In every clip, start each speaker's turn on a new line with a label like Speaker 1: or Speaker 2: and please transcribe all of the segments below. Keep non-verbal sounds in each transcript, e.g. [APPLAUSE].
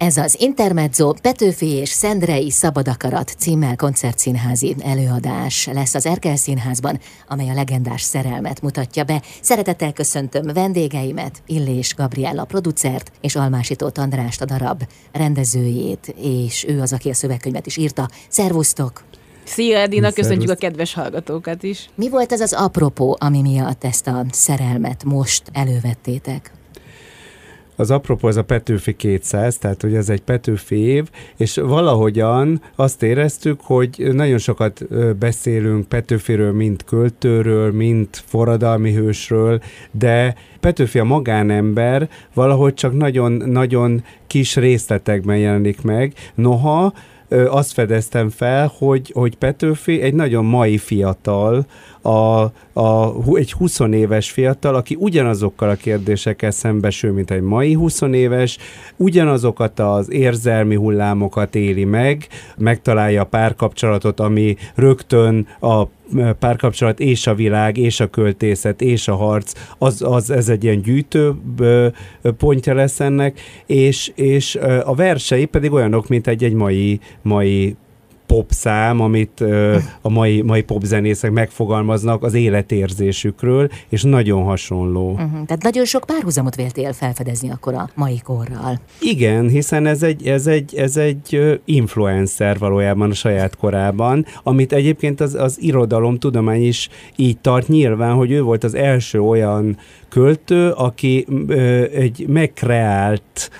Speaker 1: Ez az Intermezzo Petőfi és Szendrei Szabadakarat címmel koncertszínházi előadás lesz az Erkel Színházban, amely a legendás szerelmet mutatja be. Szeretettel köszöntöm vendégeimet, Illés Gabriella producert és Almásító Andrást a darab rendezőjét, és ő az, aki a szövegkönyvet is írta. Szervusztok!
Speaker 2: Szia Edina, köszönjük a kedves hallgatókat is.
Speaker 1: Mi volt ez az apropó, ami miatt ezt a szerelmet most elővettétek?
Speaker 3: Az apropó az a Petőfi 200, tehát hogy ez egy Petőfi év, és valahogyan azt éreztük, hogy nagyon sokat beszélünk Petőfiről, mint költőről, mint forradalmi hősről, de Petőfi a magánember valahogy csak nagyon-nagyon kis részletekben jelenik meg. Noha azt fedeztem fel, hogy, hogy Petőfi egy nagyon mai fiatal, a, a, egy 20 éves fiatal, aki ugyanazokkal a kérdésekkel szembesül, mint egy mai 20 éves, ugyanazokat az érzelmi hullámokat éli meg, megtalálja a párkapcsolatot, ami rögtön a párkapcsolat és a világ, és a költészet, és a harc, az, az ez egy ilyen gyűjtő pontja lesz ennek, és, és a versei pedig olyanok, mint egy, egy mai, mai popszám, amit ö, a mai, mai popzenészek megfogalmaznak az életérzésükről, és nagyon hasonló. Uh-huh.
Speaker 1: Tehát nagyon sok párhuzamot véltél felfedezni akkor a mai korral.
Speaker 3: Igen, hiszen ez egy, ez egy, ez egy influencer valójában a saját korában, amit egyébként az, az irodalom tudomány is így tart nyilván, hogy ő volt az első olyan költő, aki ö, egy megkreált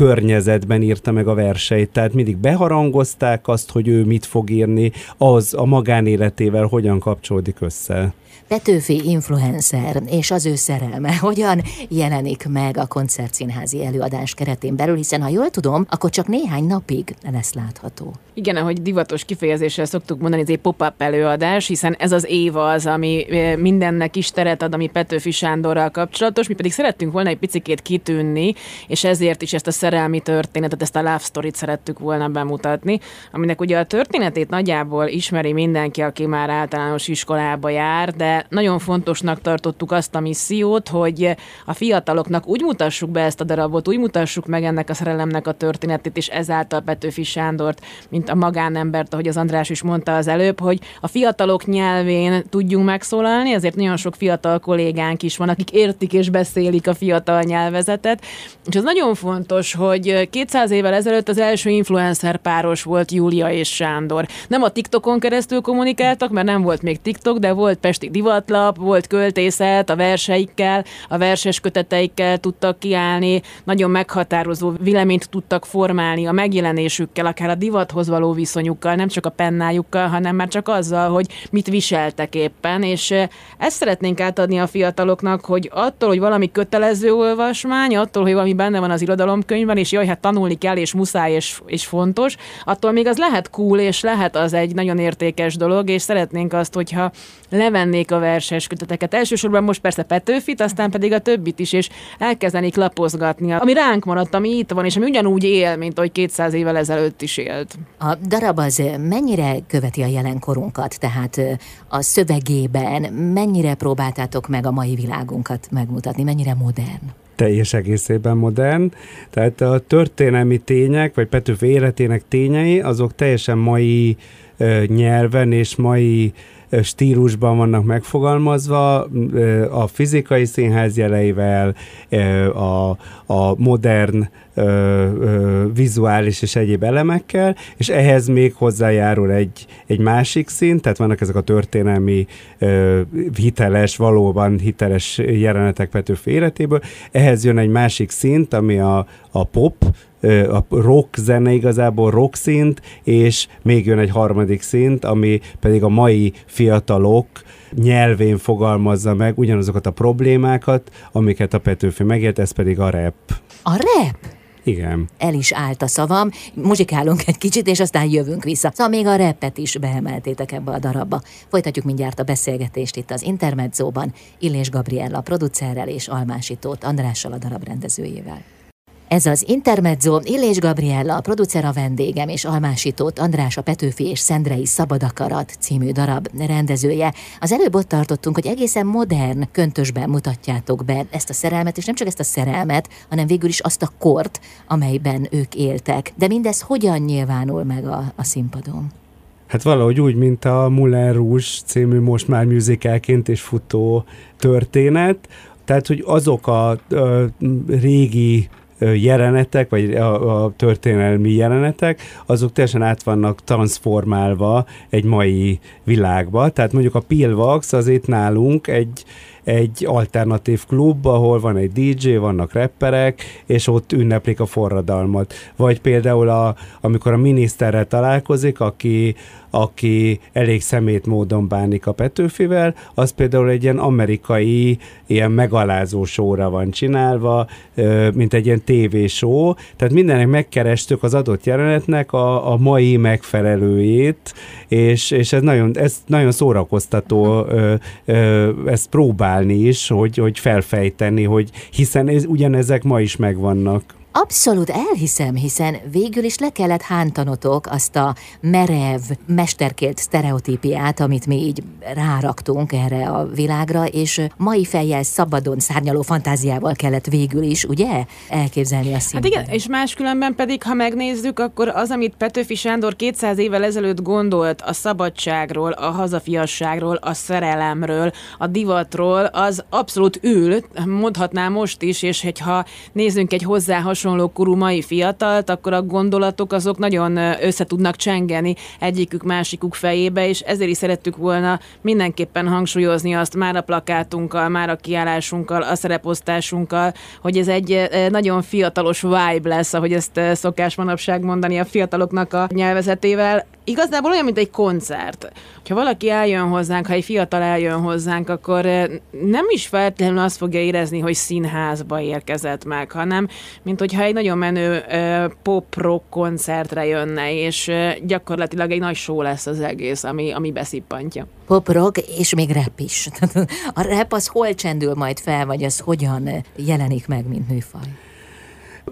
Speaker 3: környezetben írta meg a verseit, tehát mindig beharangozták azt, hogy ő mit fog írni, az a magánéletével hogyan kapcsolódik össze.
Speaker 1: Petőfi influencer és az ő szerelme [LAUGHS] hogyan jelenik meg a koncertszínházi előadás keretén belül, hiszen ha jól tudom, akkor csak néhány napig lesz látható.
Speaker 2: Igen, ahogy divatos kifejezéssel szoktuk mondani, ez egy pop-up előadás, hiszen ez az év az, ami mindennek is teret ad, ami Petőfi Sándorral kapcsolatos, mi pedig szerettünk volna egy picikét kitűnni, és ezért is ezt a szerelmi történetet, ezt a love story-t szerettük volna bemutatni, aminek ugye a történetét nagyjából ismeri mindenki, aki már általános iskolába jár, de nagyon fontosnak tartottuk azt a missziót, hogy a fiataloknak úgy mutassuk be ezt a darabot, úgy mutassuk meg ennek a szerelemnek a történetét, és ezáltal Petőfi Sándort, mint a magánembert, ahogy az András is mondta az előbb, hogy a fiatalok nyelvén tudjunk megszólalni, ezért nagyon sok fiatal kollégánk is van, akik értik és beszélik a fiatal nyelvezetet, és ez nagyon fontos, hogy 200 évvel ezelőtt az első influencer páros volt Júlia és Sándor. Nem a TikTokon keresztül kommunikáltak, mert nem volt még TikTok, de volt Pesti divatlap, volt költészet, a verseikkel, a verses köteteikkel tudtak kiállni, nagyon meghatározó véleményt tudtak formálni a megjelenésükkel, akár a divathoz való viszonyukkal, nem csak a pennájukkal, hanem már csak azzal, hogy mit viseltek éppen, és ezt szeretnénk átadni a fiataloknak, hogy attól, hogy valami kötelező olvasmány, attól, hogy valami benne van az irodalomkönyvben, és jaj, hát tanulni kell, és muszáj, és, és fontos, attól még az lehet cool, és lehet az egy nagyon értékes dolog, és szeretnénk azt, hogyha a verses köteteket. Elsősorban most persze Petőfit, aztán pedig a többit is, és elkezdenék lapozgatni, ami ránk maradt, ami itt van, és ami ugyanúgy él, mint ahogy 200 évvel ezelőtt is élt.
Speaker 1: A darab az mennyire követi a jelenkorunkat, tehát a szövegében mennyire próbáltátok meg a mai világunkat megmutatni, mennyire modern?
Speaker 3: teljes egészében modern. Tehát a történelmi tények, vagy Petőfi életének tényei, azok teljesen mai nyelven és mai stílusban vannak megfogalmazva, a fizikai színház jeleivel, a, a modern vizuális és egyéb elemekkel, és ehhez még hozzájárul egy, egy másik szint, tehát vannak ezek a történelmi hiteles, valóban hiteles jelenetek Petőfi életéből, ehhez jön egy másik szint, ami a, a pop, a rock zene igazából rock szint, és még jön egy harmadik szint, ami pedig a mai fiatalok nyelvén fogalmazza meg ugyanazokat a problémákat, amiket a Petőfi megért, ez pedig a rap.
Speaker 1: A rap?
Speaker 3: Igen.
Speaker 1: El is állt a szavam, muzsikálunk egy kicsit, és aztán jövünk vissza. Szóval még a repet is beemeltétek ebbe a darabba. Folytatjuk mindjárt a beszélgetést itt az Intermedzóban, Illés Gabriella producerrel és Almásítót Andrással a darab rendezőjével. Ez az Intermezzo, Illés Gabriella, a producer a vendégem, és Almásítót András a Petőfi és Szendrei Szabadakarat című darab rendezője. Az előbb ott tartottunk, hogy egészen modern köntösben mutatjátok be ezt a szerelmet, és nem csak ezt a szerelmet, hanem végül is azt a kort, amelyben ők éltek. De mindez hogyan nyilvánul meg a, a színpadon?
Speaker 3: Hát valahogy úgy, mint a Moulin Rouge című most már musicalként és futó történet, tehát, hogy azok a, a régi jelenetek, vagy a, a történelmi jelenetek, azok teljesen át vannak transformálva egy mai világba. Tehát mondjuk a Pilvax az itt nálunk egy, egy alternatív klub, ahol van egy DJ, vannak rapperek, és ott ünneplik a forradalmat. Vagy például, a, amikor a miniszterrel találkozik, aki aki elég szemét módon bánik a Petőfivel, az például egy ilyen amerikai, ilyen megalázó sóra van csinálva, mint egy ilyen tévésó, tehát mindenek megkerestük az adott jelenetnek a, a mai megfelelőjét, és, és ez, nagyon, ez nagyon szórakoztató ezt próbálni is, hogy, hogy felfejteni, hogy hiszen ez, ugyanezek ma is megvannak.
Speaker 1: Abszolút elhiszem, hiszen végül is le kellett hántanotok azt a merev, mesterkélt sztereotípiát, amit mi így ráraktunk erre a világra, és mai fejjel szabadon szárnyaló fantáziával kellett végül is, ugye, elképzelni a színpadon.
Speaker 2: Hát igen, és máskülönben pedig, ha megnézzük, akkor az, amit Petőfi Sándor 200 évvel ezelőtt gondolt a szabadságról, a hazafiasságról, a szerelemről, a divatról, az abszolút ül, mondhatnám most is, és hogyha nézzünk egy hozzá hasonló korú mai fiatalt, akkor a gondolatok azok nagyon össze tudnak csengeni egyikük másikuk fejébe, és ezért is szerettük volna mindenképpen hangsúlyozni azt már a plakátunkkal, már a kiállásunkkal, a szereposztásunkkal, hogy ez egy nagyon fiatalos vibe lesz, ahogy ezt szokás manapság mondani a fiataloknak a nyelvezetével igazából olyan, mint egy koncert. Ha valaki eljön hozzánk, ha egy fiatal eljön hozzánk, akkor eh, nem is feltétlenül azt fogja érezni, hogy színházba érkezett meg, hanem mint hogyha egy nagyon menő eh, pop-rock koncertre jönne, és eh, gyakorlatilag egy nagy show lesz az egész, ami, ami beszippantja.
Speaker 1: Pop-rock és még rap is. [LAUGHS] A rap az hol csendül majd fel, vagy az hogyan jelenik meg, mint műfaj?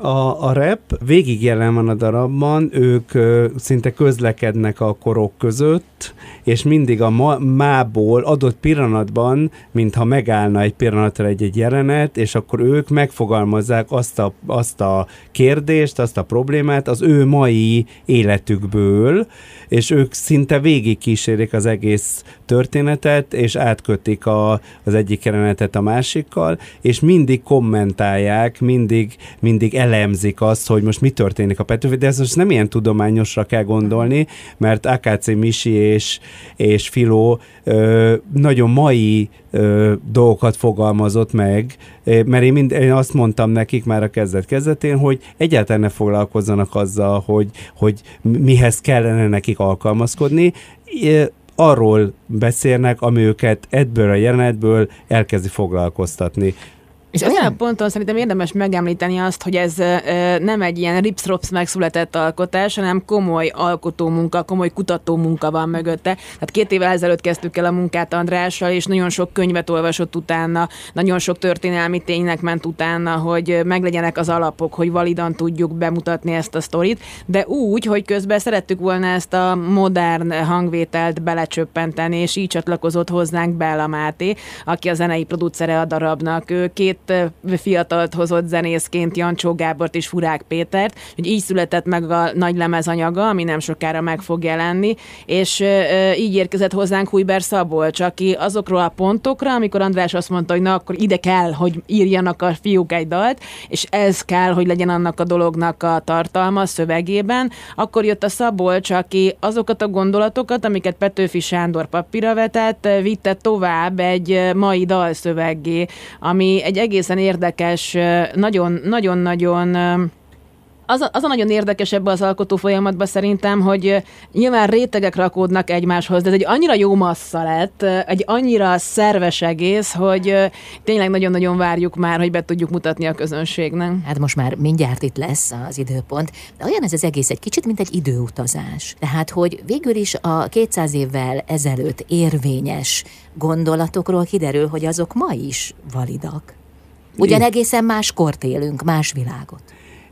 Speaker 3: A, a rap végig jelen van a darabban, ők ö, szinte közlekednek a korok között, és mindig a ma, mából adott pillanatban, mintha megállna egy pillanatra egy-egy jelenet, és akkor ők megfogalmazzák azt a, azt a kérdést, azt a problémát az ő mai életükből, és ők szinte végig kísérik az egész történetet, és átkötik a, az egyik jelenetet a másikkal, és mindig kommentálják, mindig, mindig elemzik azt, hogy most mi történik a Petőfi, de ez most nem ilyen tudományosra kell gondolni, mert AKC Misi és, és Filó ö, nagyon mai ö, dolgokat fogalmazott meg, mert én, mind, én azt mondtam nekik már a kezdet-kezdetén, hogy egyáltalán ne foglalkozzanak azzal, hogy, hogy mihez kellene nekik alkalmazkodni, arról beszélnek, ami őket ebből a jelenetből elkezdi foglalkoztatni.
Speaker 2: És ezen a ponton szerintem érdemes megemlíteni azt, hogy ez nem egy ilyen ripsrops megszületett alkotás, hanem komoly alkotó munka, komoly kutató munka van mögötte. Tehát két évvel ezelőtt kezdtük el a munkát Andrással, és nagyon sok könyvet olvasott utána, nagyon sok történelmi ténynek ment utána, hogy meglegyenek az alapok, hogy validan tudjuk bemutatni ezt a sztorit, de úgy, hogy közben szerettük volna ezt a modern hangvételt belecsöppenteni, és így csatlakozott hozzánk Bella Máté, aki a zenei producere a darabnak. Ő két két fiatalt hozott zenészként, Jancsó Gábort és Furák Pétert, hogy így született meg a nagy lemezanyaga, ami nem sokára meg fog jelenni, és így érkezett hozzánk Hújber Szabolcs, aki azokról a pontokra, amikor András azt mondta, hogy na akkor ide kell, hogy írjanak a fiúk egy dalt, és ez kell, hogy legyen annak a dolognak a tartalma a szövegében, akkor jött a Szabolcs, aki azokat a gondolatokat, amiket Petőfi Sándor papírra vetett, vitte tovább egy mai dalszöveggé, ami egy egészen érdekes, nagyon-nagyon-nagyon az az a nagyon érdekes ebbe az alkotó folyamatban szerintem, hogy nyilván rétegek rakódnak egymáshoz, de ez egy annyira jó massza lett, egy annyira szerves egész, hogy tényleg nagyon-nagyon várjuk már, hogy be tudjuk mutatni a közönségnek.
Speaker 1: Hát most már mindjárt itt lesz az időpont, de olyan ez az egész egy kicsit, mint egy időutazás. Tehát, hogy végül is a 200 évvel ezelőtt érvényes gondolatokról kiderül, hogy azok ma is validak. Ugyan egészen más kort élünk, más világot.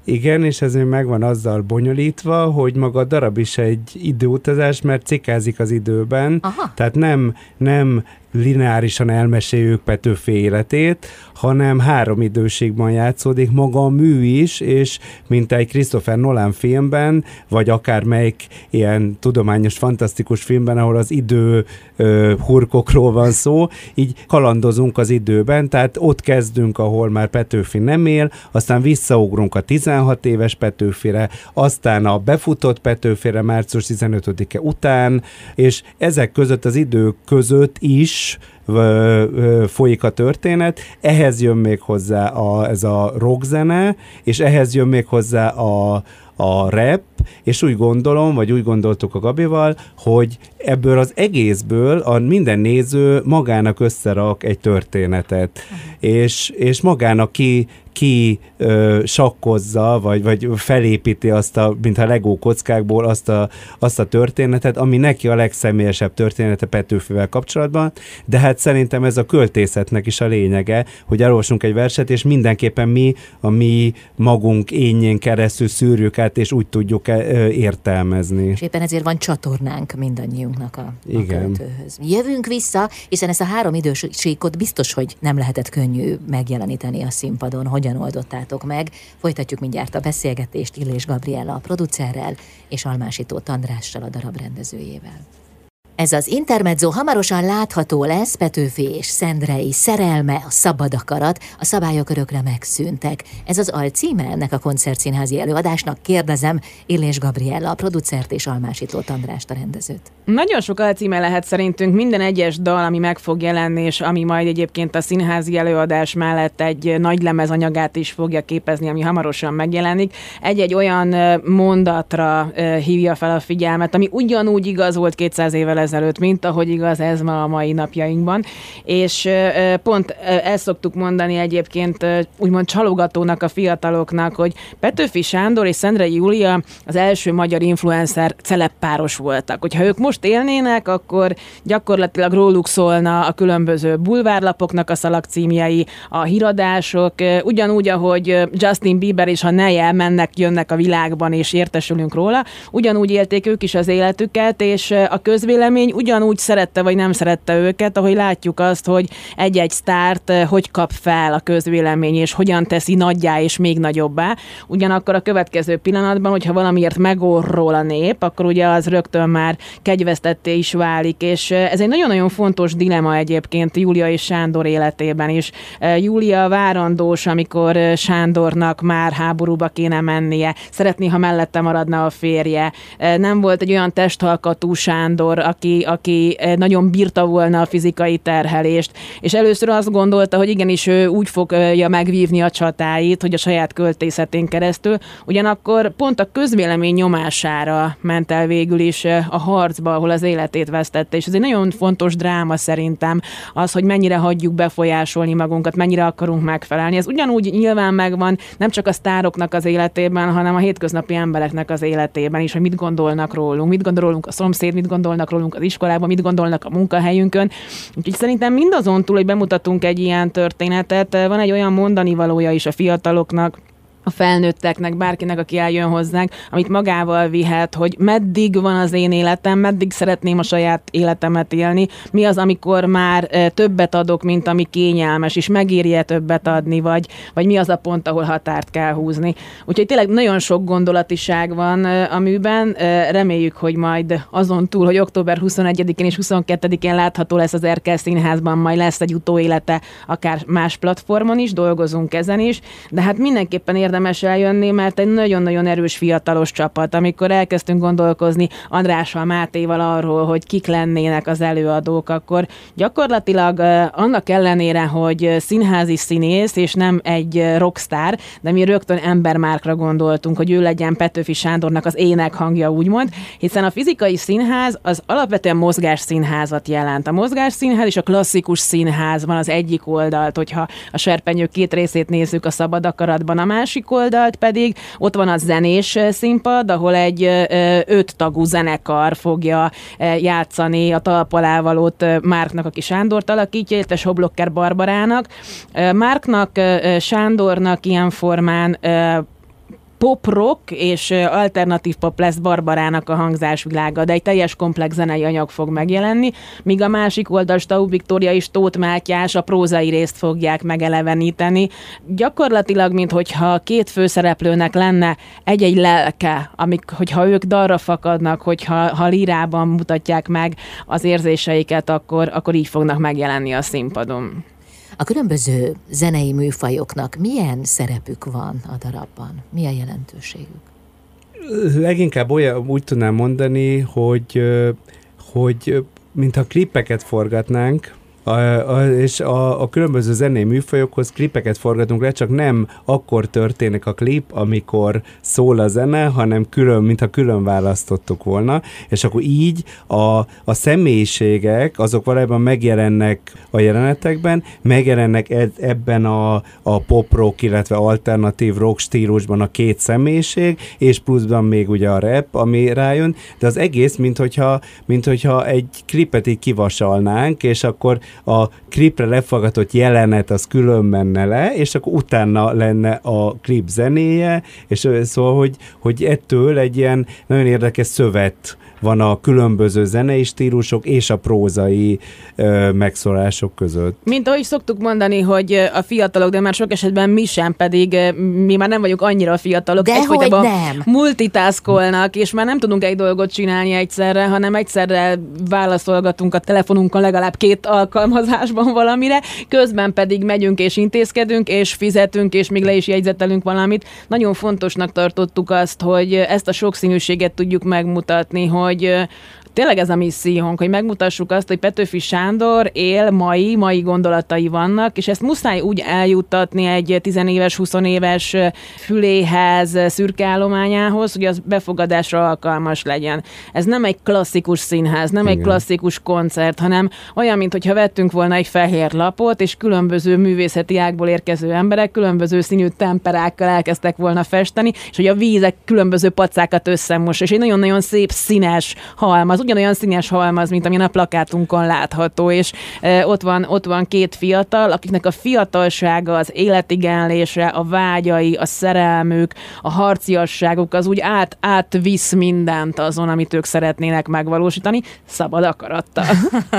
Speaker 3: Igen, és ez még megvan azzal bonyolítva, hogy maga a darab is egy időutazás, mert cikázik az időben, Aha. tehát nem, nem lineárisan elmeséljük Petőfi életét, hanem három időségben játszódik maga a mű is, és mint egy Christopher Nolan filmben, vagy akár melyik ilyen tudományos, fantasztikus filmben, ahol az idő ö, hurkokról van szó, így kalandozunk az időben, tehát ott kezdünk, ahol már Petőfi nem él, aztán visszaugrunk a 16 éves Petőfire, aztán a befutott Petőfire március 15-e után, és ezek között az idők között is folyik a történet, ehhez jön még hozzá a, ez a rockzene, és ehhez jön még hozzá a, a rap, és úgy gondolom, vagy úgy gondoltuk a Gabival, hogy ebből az egészből a minden néző magának összerak egy történetet, és, és magának ki, ki ö, sakkozza, vagy, vagy felépíti azt a, mintha Lego kockákból azt a, azt a történetet, ami neki a legszemélyesebb története Petőfivel kapcsolatban, de hát szerintem ez a költészetnek is a lényege, hogy elolvasunk egy verset, és mindenképpen mi a mi magunk énjén keresztül szűrjük át, és úgy tudjuk értelmezni.
Speaker 1: És éppen ezért van csatornánk mindannyiunknak a, Igen. a költőhöz. Jövünk vissza, hiszen ezt a három idősíkot biztos, hogy nem lehetett könnyű megjeleníteni a színpadon, hogy hogyan oldottátok meg. Folytatjuk mindjárt a beszélgetést Illés Gabriella a producerrel és Almásító Tandrással a darab rendezőjével. Ez az intermezzo hamarosan látható lesz Petőfi és Szendrei szerelme, a szabad akarat, a szabályok örökre megszűntek. Ez az alcíme ennek a koncertszínházi előadásnak, kérdezem Illés Gabriella, a producert és Almásító Andrást a rendezőt.
Speaker 2: Nagyon sok alcíme lehet szerintünk minden egyes dal, ami meg fog jelenni, és ami majd egyébként a színházi előadás mellett egy nagy lemez anyagát is fogja képezni, ami hamarosan megjelenik. Egy-egy olyan mondatra hívja fel a figyelmet, ami ugyanúgy igaz volt 200 évvel ezelőtt, mint ahogy igaz ez ma a mai napjainkban. És pont ezt szoktuk mondani egyébként úgymond csalogatónak a fiataloknak, hogy Petőfi Sándor és Szendrei Júlia az első magyar influencer celeppáros voltak. Hogyha ők most élnének, akkor gyakorlatilag róluk szólna a különböző bulvárlapoknak a szalagcímjei, a híradások, ugyanúgy, ahogy Justin Bieber és a neje mennek, jönnek a világban, és értesülünk róla, ugyanúgy élték ők is az életüket, és a közvélemény közvélemény ugyanúgy szerette vagy nem szerette őket, ahogy látjuk azt, hogy egy-egy sztárt eh, hogy kap fel a közvélemény, és hogyan teszi nagyjá és még nagyobbá. Ugyanakkor a következő pillanatban, hogyha valamiért megorról a nép, akkor ugye az rögtön már kegyvesztetté is válik, és eh, ez egy nagyon-nagyon fontos dilema egyébként Júlia és Sándor életében is. Eh, Júlia várandós, amikor Sándornak már háborúba kéne mennie, szeretné, ha mellette maradna a férje. Nem volt egy olyan testalkatú Sándor, aki aki, aki eh, nagyon bírta volna a fizikai terhelést, és először azt gondolta, hogy igenis ő úgy fogja megvívni a csatáit, hogy a saját költészetén keresztül, ugyanakkor pont a közvélemény nyomására ment el végül is eh, a harcba, ahol az életét vesztette, és ez egy nagyon fontos dráma szerintem, az, hogy mennyire hagyjuk befolyásolni magunkat, mennyire akarunk megfelelni. Ez ugyanúgy nyilván megvan nem csak a sztároknak az életében, hanem a hétköznapi embereknek az életében is, hogy mit gondolnak rólunk, mit gondolunk a szomszéd, mit gondolnak rólunk az iskolában, mit gondolnak a munkahelyünkön. Úgyhogy szerintem mindazon túl, hogy bemutatunk egy ilyen történetet, van egy olyan mondani valója is a fiataloknak, a felnőtteknek, bárkinek, aki eljön hozzánk, amit magával vihet, hogy meddig van az én életem, meddig szeretném a saját életemet élni, mi az, amikor már többet adok, mint ami kényelmes, és megírja többet adni, vagy, vagy mi az a pont, ahol határt kell húzni. Úgyhogy tényleg nagyon sok gondolatiság van a műben, reméljük, hogy majd azon túl, hogy október 21-én és 22-én látható lesz az Erkel Színházban, majd lesz egy utóélete, akár más platformon is, dolgozunk ezen is, de hát mindenképpen érdemes érdemes eljönni, mert egy nagyon-nagyon erős fiatalos csapat. Amikor elkezdtünk gondolkozni Andrással, Mátéval arról, hogy kik lennének az előadók, akkor gyakorlatilag annak ellenére, hogy színházi színész, és nem egy rockstar, de mi rögtön embermárkra gondoltunk, hogy ő legyen Petőfi Sándornak az ének hangja, úgymond, hiszen a fizikai színház az alapvetően mozgás színházat jelent. A mozgás színház és a klasszikus színház van az egyik oldalt, hogyha a serpenyő két részét nézzük a szabad akaratban, a másik másik oldalt pedig ott van a zenés színpad, ahol egy öt tagú zenekar fogja játszani a talpalávalót Márknak, aki Sándort alakítja, illetve Soblokker Barbarának. Márknak, Sándornak ilyen formán pop rock és alternatív pop lesz Barbarának a hangzásvilága, de egy teljes komplex zenei anyag fog megjelenni, míg a másik oldal Stau Viktória és Tóth Mátyás a prózai részt fogják megeleveníteni. Gyakorlatilag, mint hogyha két főszereplőnek lenne egy-egy lelke, amik, hogyha ők darra fakadnak, hogyha ha lírában mutatják meg az érzéseiket, akkor, akkor így fognak megjelenni a színpadon.
Speaker 1: A különböző zenei műfajoknak milyen szerepük van a darabban? Milyen jelentőségük?
Speaker 3: Leginkább olyan, úgy tudnám mondani, hogy, hogy mintha klippeket forgatnánk, a, a, és a, a különböző zenei műfajokhoz klipeket forgatunk le, csak nem akkor történik a klip, amikor szól a zene, hanem külön, mintha külön választottuk volna, és akkor így a, a személyiségek, azok valójában megjelennek a jelenetekben, megjelennek ed, ebben a, a pop rock, illetve alternatív rock stílusban a két személyiség, és pluszban még ugye a rap, ami rájön, de az egész, mint hogyha, mint hogyha egy klipet így kivasalnánk, és akkor a klipre lefagatott jelenet az külön menne le, és akkor utána lenne a klip zenéje, és szóval, hogy, hogy ettől egy ilyen nagyon érdekes szövet van a különböző zenei stílusok és a prózai ö, megszólások között.
Speaker 2: Mint ahogy szoktuk mondani, hogy a fiatalok, de már sok esetben mi sem, pedig mi már nem vagyunk annyira fiatalok,
Speaker 1: de egyfolytában nem.
Speaker 2: multitaskolnak, és már nem tudunk egy dolgot csinálni egyszerre, hanem egyszerre válaszolgatunk a telefonunkon legalább két alkalmazásban valamire, közben pedig megyünk és intézkedünk, és fizetünk, és még le is jegyzetelünk valamit. Nagyon fontosnak tartottuk azt, hogy ezt a sokszínűséget tudjuk megmutatni, hogy hogy tényleg ez a missziónk, hogy megmutassuk azt, hogy Petőfi Sándor él mai, mai gondolatai vannak, és ezt muszáj úgy eljuttatni egy tizenéves, huszonéves füléhez, szürkeállományához, hogy az befogadásra alkalmas legyen. Ez nem egy klasszikus színház, nem Igen. egy klasszikus koncert, hanem olyan, mintha vettünk volna egy fehér lapot, és különböző művészeti ágból érkező emberek különböző színű temperákkal elkezdtek volna festeni, és hogy a vízek különböző pacákat összemos, és egy nagyon-nagyon szép színes halmaz, ugyanolyan színes halmaz, mint amilyen a plakátunkon látható, és e, ott, van, ott van két fiatal, akiknek a fiatalsága, az életigenlése, a vágyai, a szerelmük, a harciasságuk az úgy át, átvisz mindent azon, amit ők szeretnének megvalósítani, szabad akarattal.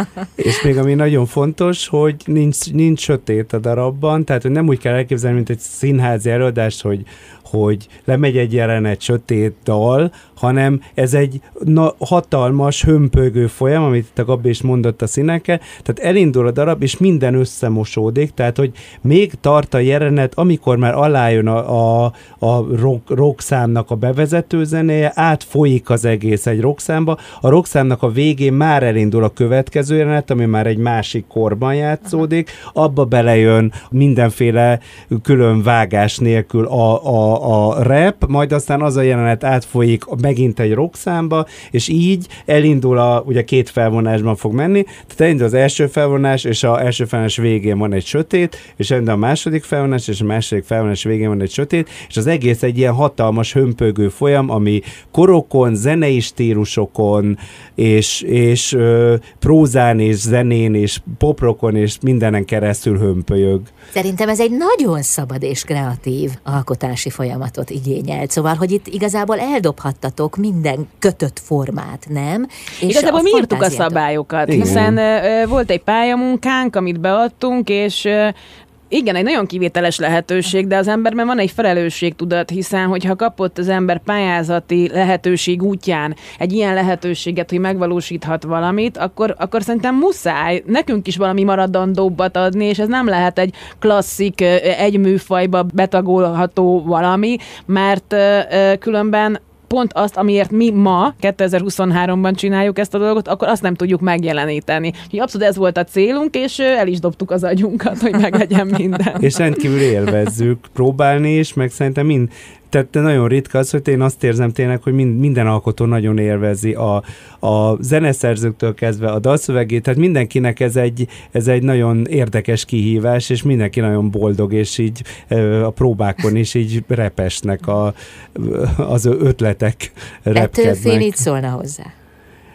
Speaker 2: [LAUGHS]
Speaker 3: és még ami nagyon fontos, hogy nincs, nincs sötét a darabban, tehát hogy nem úgy kell elképzelni, mint egy színházi előadást, hogy hogy lemegy egy jelenet sötét dal, hanem ez egy na, hatalmas, hömpögő folyam, amit itt a Gabi is mondott a színekkel, tehát elindul a darab, és minden összemosódik, tehát hogy még tart a jelenet, amikor már alájön a, a, a rock, rock számnak a bevezető zenéje, átfolyik az egész egy rock számba, a rock számnak a végén már elindul a következő jelenet, ami már egy másik korban játszódik, abba belejön mindenféle külön vágás nélkül a, a, a rap, majd aztán az a jelenet átfolyik megint egy rock számba, és így elindul a, ugye két felvonásban fog menni, tehát elindul az első felvonás, és a első felvonás végén van egy sötét, és elindul a második felvonás, és a második felvonás végén van egy sötét, és az egész egy ilyen hatalmas hömpögő folyam, ami korokon, zenei stílusokon, és, és ö, prózán, és zenén, és poprokon, és mindenen keresztül hömpölyög.
Speaker 1: Szerintem ez egy nagyon szabad és kreatív alkotási folyamatot igényelt. Szóval, hogy itt igazából eldobhattatok minden kötött formát, nem?
Speaker 2: És igazából mi írtuk a szabályokat, Igen. hiszen uh, volt egy pályamunkánk, amit beadtunk, és uh, igen, egy nagyon kivételes lehetőség, de az emberben van egy felelősségtudat, hiszen hogyha kapott az ember pályázati lehetőség útján egy ilyen lehetőséget, hogy megvalósíthat valamit, akkor, akkor szerintem muszáj nekünk is valami maradandóbbat adni, és ez nem lehet egy klasszik, egy műfajba betagolható valami, mert különben pont azt, amiért mi ma, 2023-ban csináljuk ezt a dolgot, akkor azt nem tudjuk megjeleníteni. Úgyhogy abszolút ez volt a célunk, és el is dobtuk az agyunkat, hogy meglegyen minden.
Speaker 3: és rendkívül élvezzük próbálni is, meg szerintem mind, tehát nagyon ritka az, hogy én azt érzem tényleg, hogy mind, minden alkotó nagyon élvezi a, a zeneszerzőktől kezdve a dalszövegét, tehát mindenkinek ez egy, ez egy nagyon érdekes kihívás, és mindenki nagyon boldog, és így a próbákon is így repesnek a, az ötletek repkednek.
Speaker 1: Ettől fél így szólna hozzá.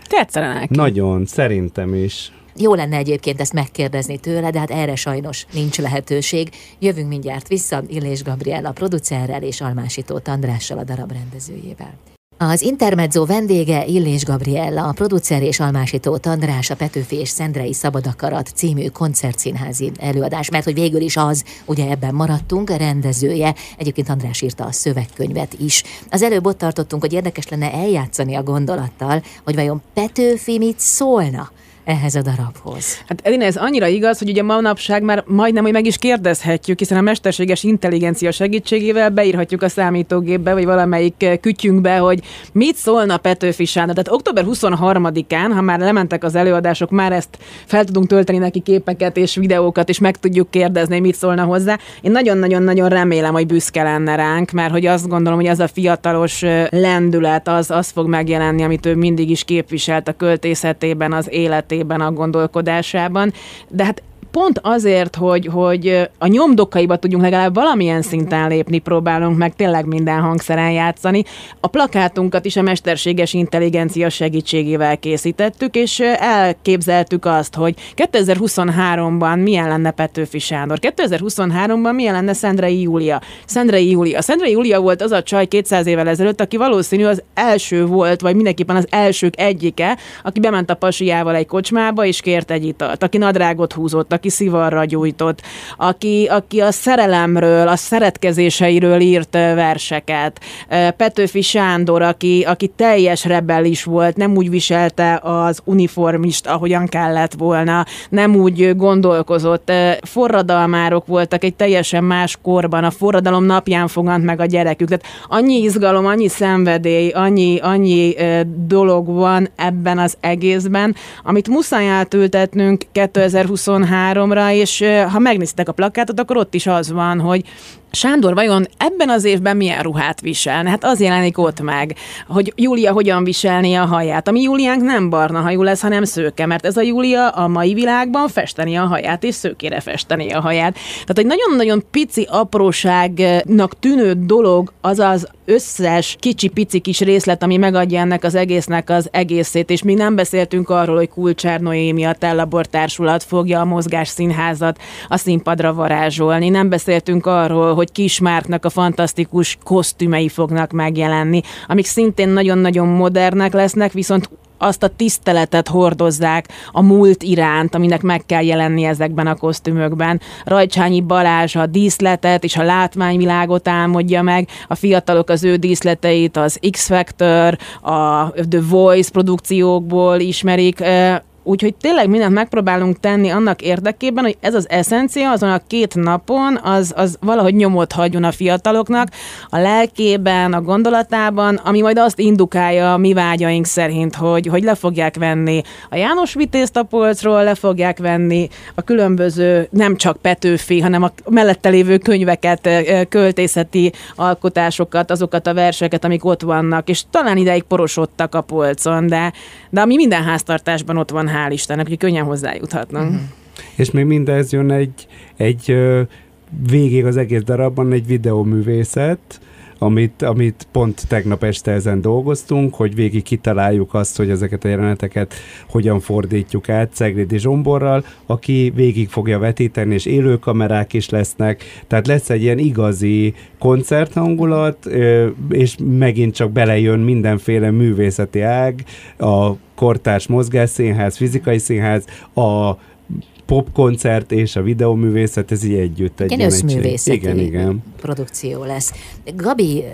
Speaker 2: Tetszene neki.
Speaker 3: Nagyon, szerintem is.
Speaker 1: Jó lenne egyébként ezt megkérdezni tőle, de hát erre sajnos nincs lehetőség. Jövünk mindjárt vissza Illés Gabriella producerrel és Almásító Andrással a darab rendezőjével. Az Intermezzo vendége Illés Gabriella, a producer és almásító Tandrás, a Petőfi és Szendrei Szabadakarat című koncertszínházi előadás, mert hogy végül is az, ugye ebben maradtunk, rendezője, egyébként András írta a szövegkönyvet is. Az előbb ott tartottunk, hogy érdekes lenne eljátszani a gondolattal, hogy vajon Petőfi mit szólna ehhez a darabhoz.
Speaker 2: Hát Edina, ez annyira igaz, hogy ugye manapság már majdnem, hogy meg is kérdezhetjük, hiszen a mesterséges intelligencia segítségével beírhatjuk a számítógépbe, vagy valamelyik kütyünkbe, hogy mit szólna Petőfi Sándor. Tehát október 23-án, ha már lementek az előadások, már ezt fel tudunk tölteni neki képeket és videókat, és meg tudjuk kérdezni, mit szólna hozzá. Én nagyon-nagyon-nagyon remélem, hogy büszke lenne ránk, mert hogy azt gondolom, hogy az a fiatalos lendület, az, az fog megjelenni, amit ő mindig is képviselt a költészetében, az élet életében, a gondolkodásában, de hát pont azért, hogy, hogy a nyomdokaiba tudjunk legalább valamilyen szinten lépni, próbálunk meg tényleg minden hangszeren játszani. A plakátunkat is a mesterséges intelligencia segítségével készítettük, és elképzeltük azt, hogy 2023-ban milyen lenne Petőfi Sándor, 2023-ban milyen lenne Szendrei Júlia. Szendrei Júlia. Szendrei Júlia volt az a csaj 200 évvel ezelőtt, aki valószínű az első volt, vagy mindenképpen az elsők egyike, aki bement a pasiával egy kocsmába, és kért egy italt, aki nadrágot húzott, aki szivarra gyújtott, aki, aki a szerelemről, a szeretkezéseiről írt verseket. Petőfi Sándor, aki, aki teljes rebellis volt, nem úgy viselte az uniformist, ahogyan kellett volna, nem úgy gondolkozott. Forradalmárok voltak egy teljesen más korban, a forradalom napján fogant meg a gyerekük. Tehát annyi izgalom, annyi szenvedély, annyi, annyi dolog van ebben az egészben, amit muszáj átültetnünk 2023 3-ra, és ha megnéztek a plakátot, akkor ott is az van, hogy Sándor vajon ebben az évben milyen ruhát visel? Hát az jelenik ott meg, hogy Júlia hogyan viselni a haját. Ami Júliánk nem barna hajú lesz, hanem szőke, mert ez a Júlia a mai világban festeni a haját, és szőkére festeni a haját. Tehát egy nagyon-nagyon pici apróságnak tűnő dolog az az összes kicsi-pici kis részlet, ami megadja ennek az egésznek az egészét, és mi nem beszéltünk arról, hogy Kulcsár Noémi a Tellabor Társulat fogja a mozgás színházat a színpadra varázsolni, nem beszéltünk arról, hogy Kismárknak a fantasztikus kosztümei fognak megjelenni, amik szintén nagyon-nagyon modernek lesznek, viszont azt a tiszteletet hordozzák a múlt iránt, aminek meg kell jelenni ezekben a kosztümökben. Rajcsányi Balázs a díszletet és a látványvilágot álmodja meg, a fiatalok az ő díszleteit az X-Factor, a The Voice produkciókból ismerik, Úgyhogy tényleg mindent megpróbálunk tenni annak érdekében, hogy ez az eszencia azon a két napon az, az valahogy nyomot hagyjon a fiataloknak, a lelkében, a gondolatában, ami majd azt indukálja a mi vágyaink szerint, hogy, hogy le fogják venni a János Vitézt a polcról, le fogják venni a különböző, nem csak Petőfi, hanem a mellette lévő könyveket, költészeti alkotásokat, azokat a verseket, amik ott vannak, és talán ideig porosodtak a polcon, de, de ami minden háztartásban ott van hál' Istennek, hogy könnyen hozzájuthatnak. Uh-huh.
Speaker 3: És még mindez jön egy, egy végig az egész darabban egy videóművészet, amit, amit pont tegnap este ezen dolgoztunk, hogy végig kitaláljuk azt, hogy ezeket a jeleneteket hogyan fordítjuk át Cegridi Zsomborral, aki végig fogja vetíteni, és élő kamerák is lesznek, tehát lesz egy ilyen igazi koncerthangulat, és megint csak belejön mindenféle művészeti ág, a kortárs mozgásszínház, fizikai színház, a popkoncert és a videóművészet, ez így együtt
Speaker 1: egy Igen, összművészeti igen, igen. produkció lesz. Gabi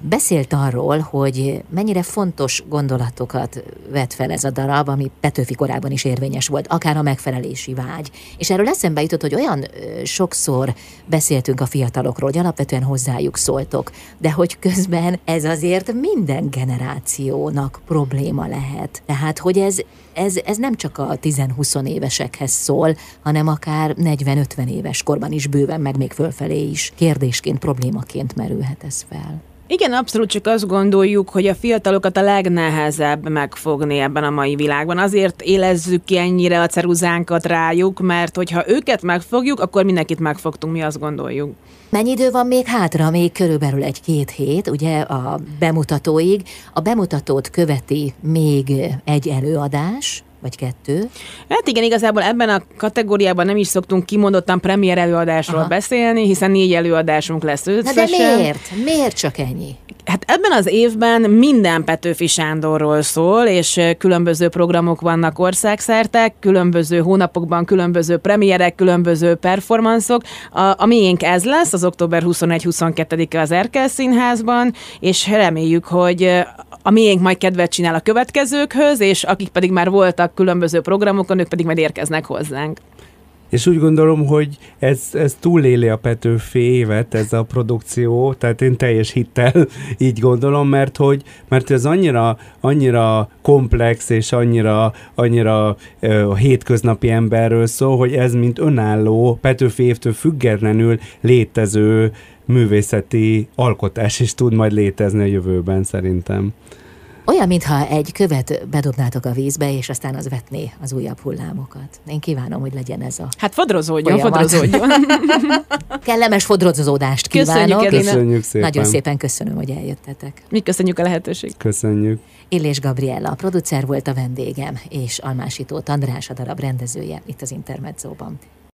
Speaker 1: beszélt arról, hogy mennyire fontos gondolatokat vet fel ez a darab, ami Petőfi korában is érvényes volt, akár a megfelelési vágy. És erről eszembe jutott, hogy olyan sokszor beszéltünk a fiatalokról, hogy alapvetően hozzájuk szóltok, de hogy közben ez azért minden generációnak probléma lehet. Tehát, hogy ez, ez, ez nem csak a 10-20 évesekhez szól, hanem akár 40-50 éves korban is bőven, meg még fölfelé is kérdésként, problémaként merülhet ez fel.
Speaker 2: Igen, abszolút csak azt gondoljuk, hogy a fiatalokat a legnehezebb megfogni ebben a mai világban. Azért élezzük ki ennyire a ceruzánkat rájuk, mert hogyha őket megfogjuk, akkor mindenkit megfogtunk, mi azt gondoljuk.
Speaker 1: Mennyi idő van még hátra? Még körülbelül egy-két hét, ugye a bemutatóig. A bemutatót követi még egy előadás, vagy kettő.
Speaker 2: Hát igen, igazából ebben a kategóriában nem is szoktunk kimondottan premier előadásról Aha. beszélni, hiszen négy előadásunk lesz összesen.
Speaker 1: Na de miért? Miért csak ennyi?
Speaker 2: Hát ebben az évben minden Petőfi Sándorról szól, és különböző programok vannak országszerte, különböző hónapokban különböző premierek, különböző performanszok. A, a miénk ez lesz, az október 21-22-e az Erkel Színházban, és reméljük, hogy a miénk majd kedvet csinál a következőkhöz, és akik pedig már voltak különböző programokon, ők pedig majd érkeznek hozzánk.
Speaker 3: És úgy gondolom, hogy ez, ez túléli a Petőfi évet, ez a produkció, tehát én teljes hittel így gondolom, mert hogy mert ez annyira, annyira komplex és annyira, annyira uh, a hétköznapi emberről szól, hogy ez mint önálló, Petőfi évtől függetlenül létező művészeti alkotás is tud majd létezni a jövőben szerintem.
Speaker 1: Olyan, mintha egy követ bedobnátok a vízbe, és aztán az vetné az újabb hullámokat. Én kívánom, hogy legyen ez a
Speaker 2: Hát fodrozódjon, folyamat. fodrozódjon. [LAUGHS]
Speaker 1: Kellemes fodrozódást kívánok.
Speaker 3: Köszönjük, köszönjük szépen.
Speaker 1: Nagyon szépen köszönöm, hogy eljöttetek.
Speaker 2: Mi köszönjük a lehetőséget.
Speaker 3: Köszönjük.
Speaker 1: Illés Gabriella, a producer volt a vendégem, és Almásító András a darab rendezője itt az Intermedzóban.